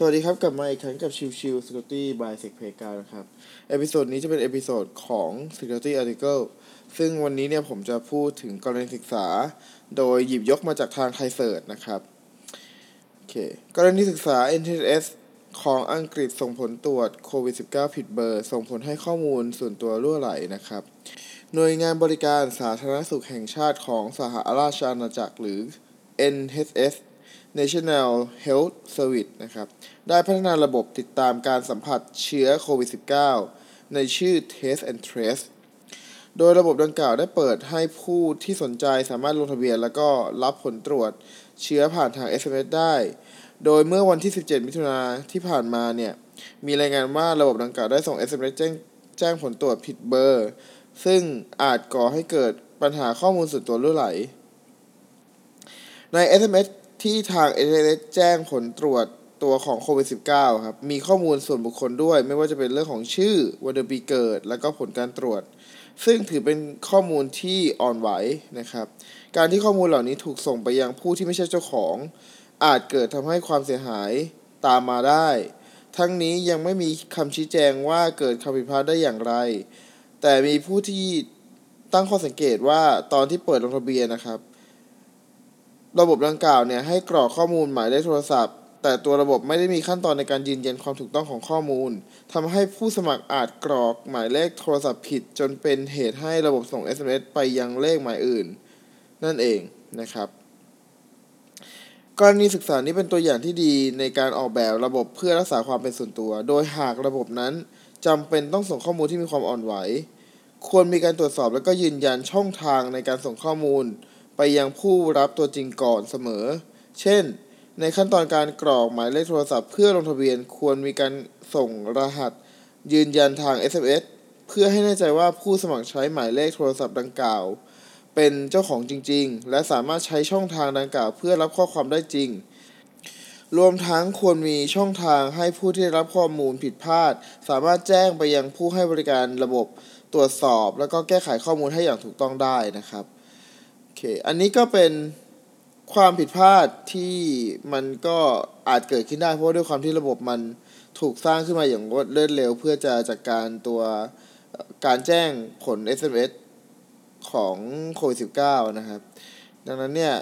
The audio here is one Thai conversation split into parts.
สวัสดีครับ กลับมาอีกครั้งกับชิวชิว Security by secpay นะครับ episode นี้จะเป็น episode ของ Security Article ซึ่งวันนี้เนี่ยผมจะพูดถึงกรณีศึกษา โดยหยิบยกมาจากทาง ThaiCERT นะครับโอเคกรณีศึกษา NHS ของอังกฤษส่งผลตรวจโควิด -19 ผิดเบอร์ ส่งผลให้ข้อมูลส่วนตัวรั่วไหลนะครับ หน่วยงานบริการสาธารณสุขแห่งชาติของสหราชอาณาจักรหรือ NHS National Health Service นะครับ ได้พัฒนาระบบติดตามการสัมผัสเชื้อโควิด -19 ในชื่อ Test and Trace โดยระบบดังกล่าวได้เปิดให้ผู้ที่สนใจสามารถลงทะเบียน แล้วก็รับผลตรวจเชื้อผ่านทาง SMS ได้ โดยเมื่อวันที่ 17 มิถุนาที่ผ่านมาเนี่ย มีรายงานว่าระบบดังกล่าวได้ส่ง SMS แจ้งแจ้งผลตรวจผิดเบอร์ ซึ่งอาจก่อให้เกิดปัญหาข้อมูลส่วนตัวรั่วไหล ใน SMS ที่ทาง NHS แจ้งผลตรวจตัวของโควิด -19 ครับ มีข้อมูลส่วนบุคคลด้วย ไม่ว่าจะเป็นเรื่องของชื่อวันเดือนปีเกิด แล้วก็ผลการตรวจ ซึ่งถือเป็นข้อมูลที่อ่อนไหวนะครับ การที่ข้อมูลเหล่านี้ถูกส่งไปยังผู้ที่ไม่ใช่เจ้าของ อาจเกิดทำให้ความเสียหายตามมาได้ ทั้งนี้ยังไม่มีคำชี้แจงว่าเกิดคำผิดพลาดได้อย่างไร แต่มีผู้ที่ตั้งข้อสังเกตว่าตอนที่เปิดลงทะเบียนนะครับ ระบบดังกล่าวเนี่ยให้กรอกข้อมูลหมายเลขโทรศัพท์ แต่ตัวระบบไม่ได้มีขั้นตอนในการยืนยันความถูกต้องของข้อมูลทำให้ผู้สมัครอาจกรอกหมายเลขโทรศัพท์ผิด จนเป็นเหตุให้ระบบส่ง SMS ไปยังเลขหมายอื่น นั่นเองนะครับกรณีศึกษานี้เป็นตัวอย่างที่ดีในการออกแบบระบบเพื่อรักษาความเป็นส่วนตัว โดยหากระบบนั้นจำเป็นต้องส่งข้อมูลที่มีความอ่อนไหว ควรมีการตรวจสอบและก็ยืนยันช่องทางในการส่งข้อมูล ไปยังผู้รับตัวจริงก่อนเสมอ เช่น ในขั้นตอนการกรอกหมายเลขโทรศัพท์เพื่อลงทะเบียนควรมีการส่งรหัส ยืนยันทาง SMS เพื่อให้แน่ใจว่าผู้สมัครใช้หมายเลขโทรศัพท์ดังกล่าว เป็นเจ้าของจริง ๆ และสามารถใช้ช่องทางดังกล่าว เพื่อรับข้อความได้จริง รวมทั้งควรมีช่องทางให้ผู้ที่รับข้อมูลผิดพลาด สามารถแจ้งไปยังผู้ให้บริการระบบตรวจสอบ แล้วก็แก้ไขข้อมูลให้อย่างถูกต้องได้นะครับ เค อันนี้ก็เป็นความผิดพลาดที่มันก็อาจเกิดขึ้นได้ เพราะด้วยความที่ระบบมันถูกสร้างขึ้นมาอย่างรวดเร็ว เพื่อจะจัดกการตัวการแจ้งผล SMS ของโควิด -19 นะครับ ดังนั้นเนี่ย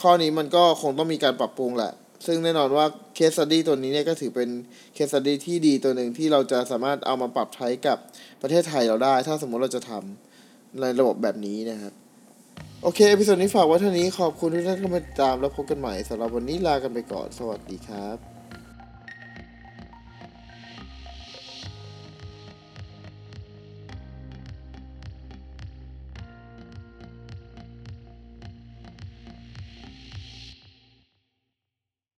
ข้อนี้มันก็คงต้องมีการปรับปรุงแหละ ซึ่งแน่นอนว่า case study ตัวนี้เนี่ยก็ถือเป็น case study ที่ดีตัวหนึ่งที่เราจะสามารถเอามาปรับใช้กับประเทศไทยเราได้ ถ้าสมมติเราจะทำในระบบแบบนี้นะครับ โอเค episode นี้ฝากไว้เท่านี้ขอบคุณทุกท่านที่มาติดตามแล้วพบกันใหม่สำหรับวันนี้ลากันไปก่อน สวัสดีครับ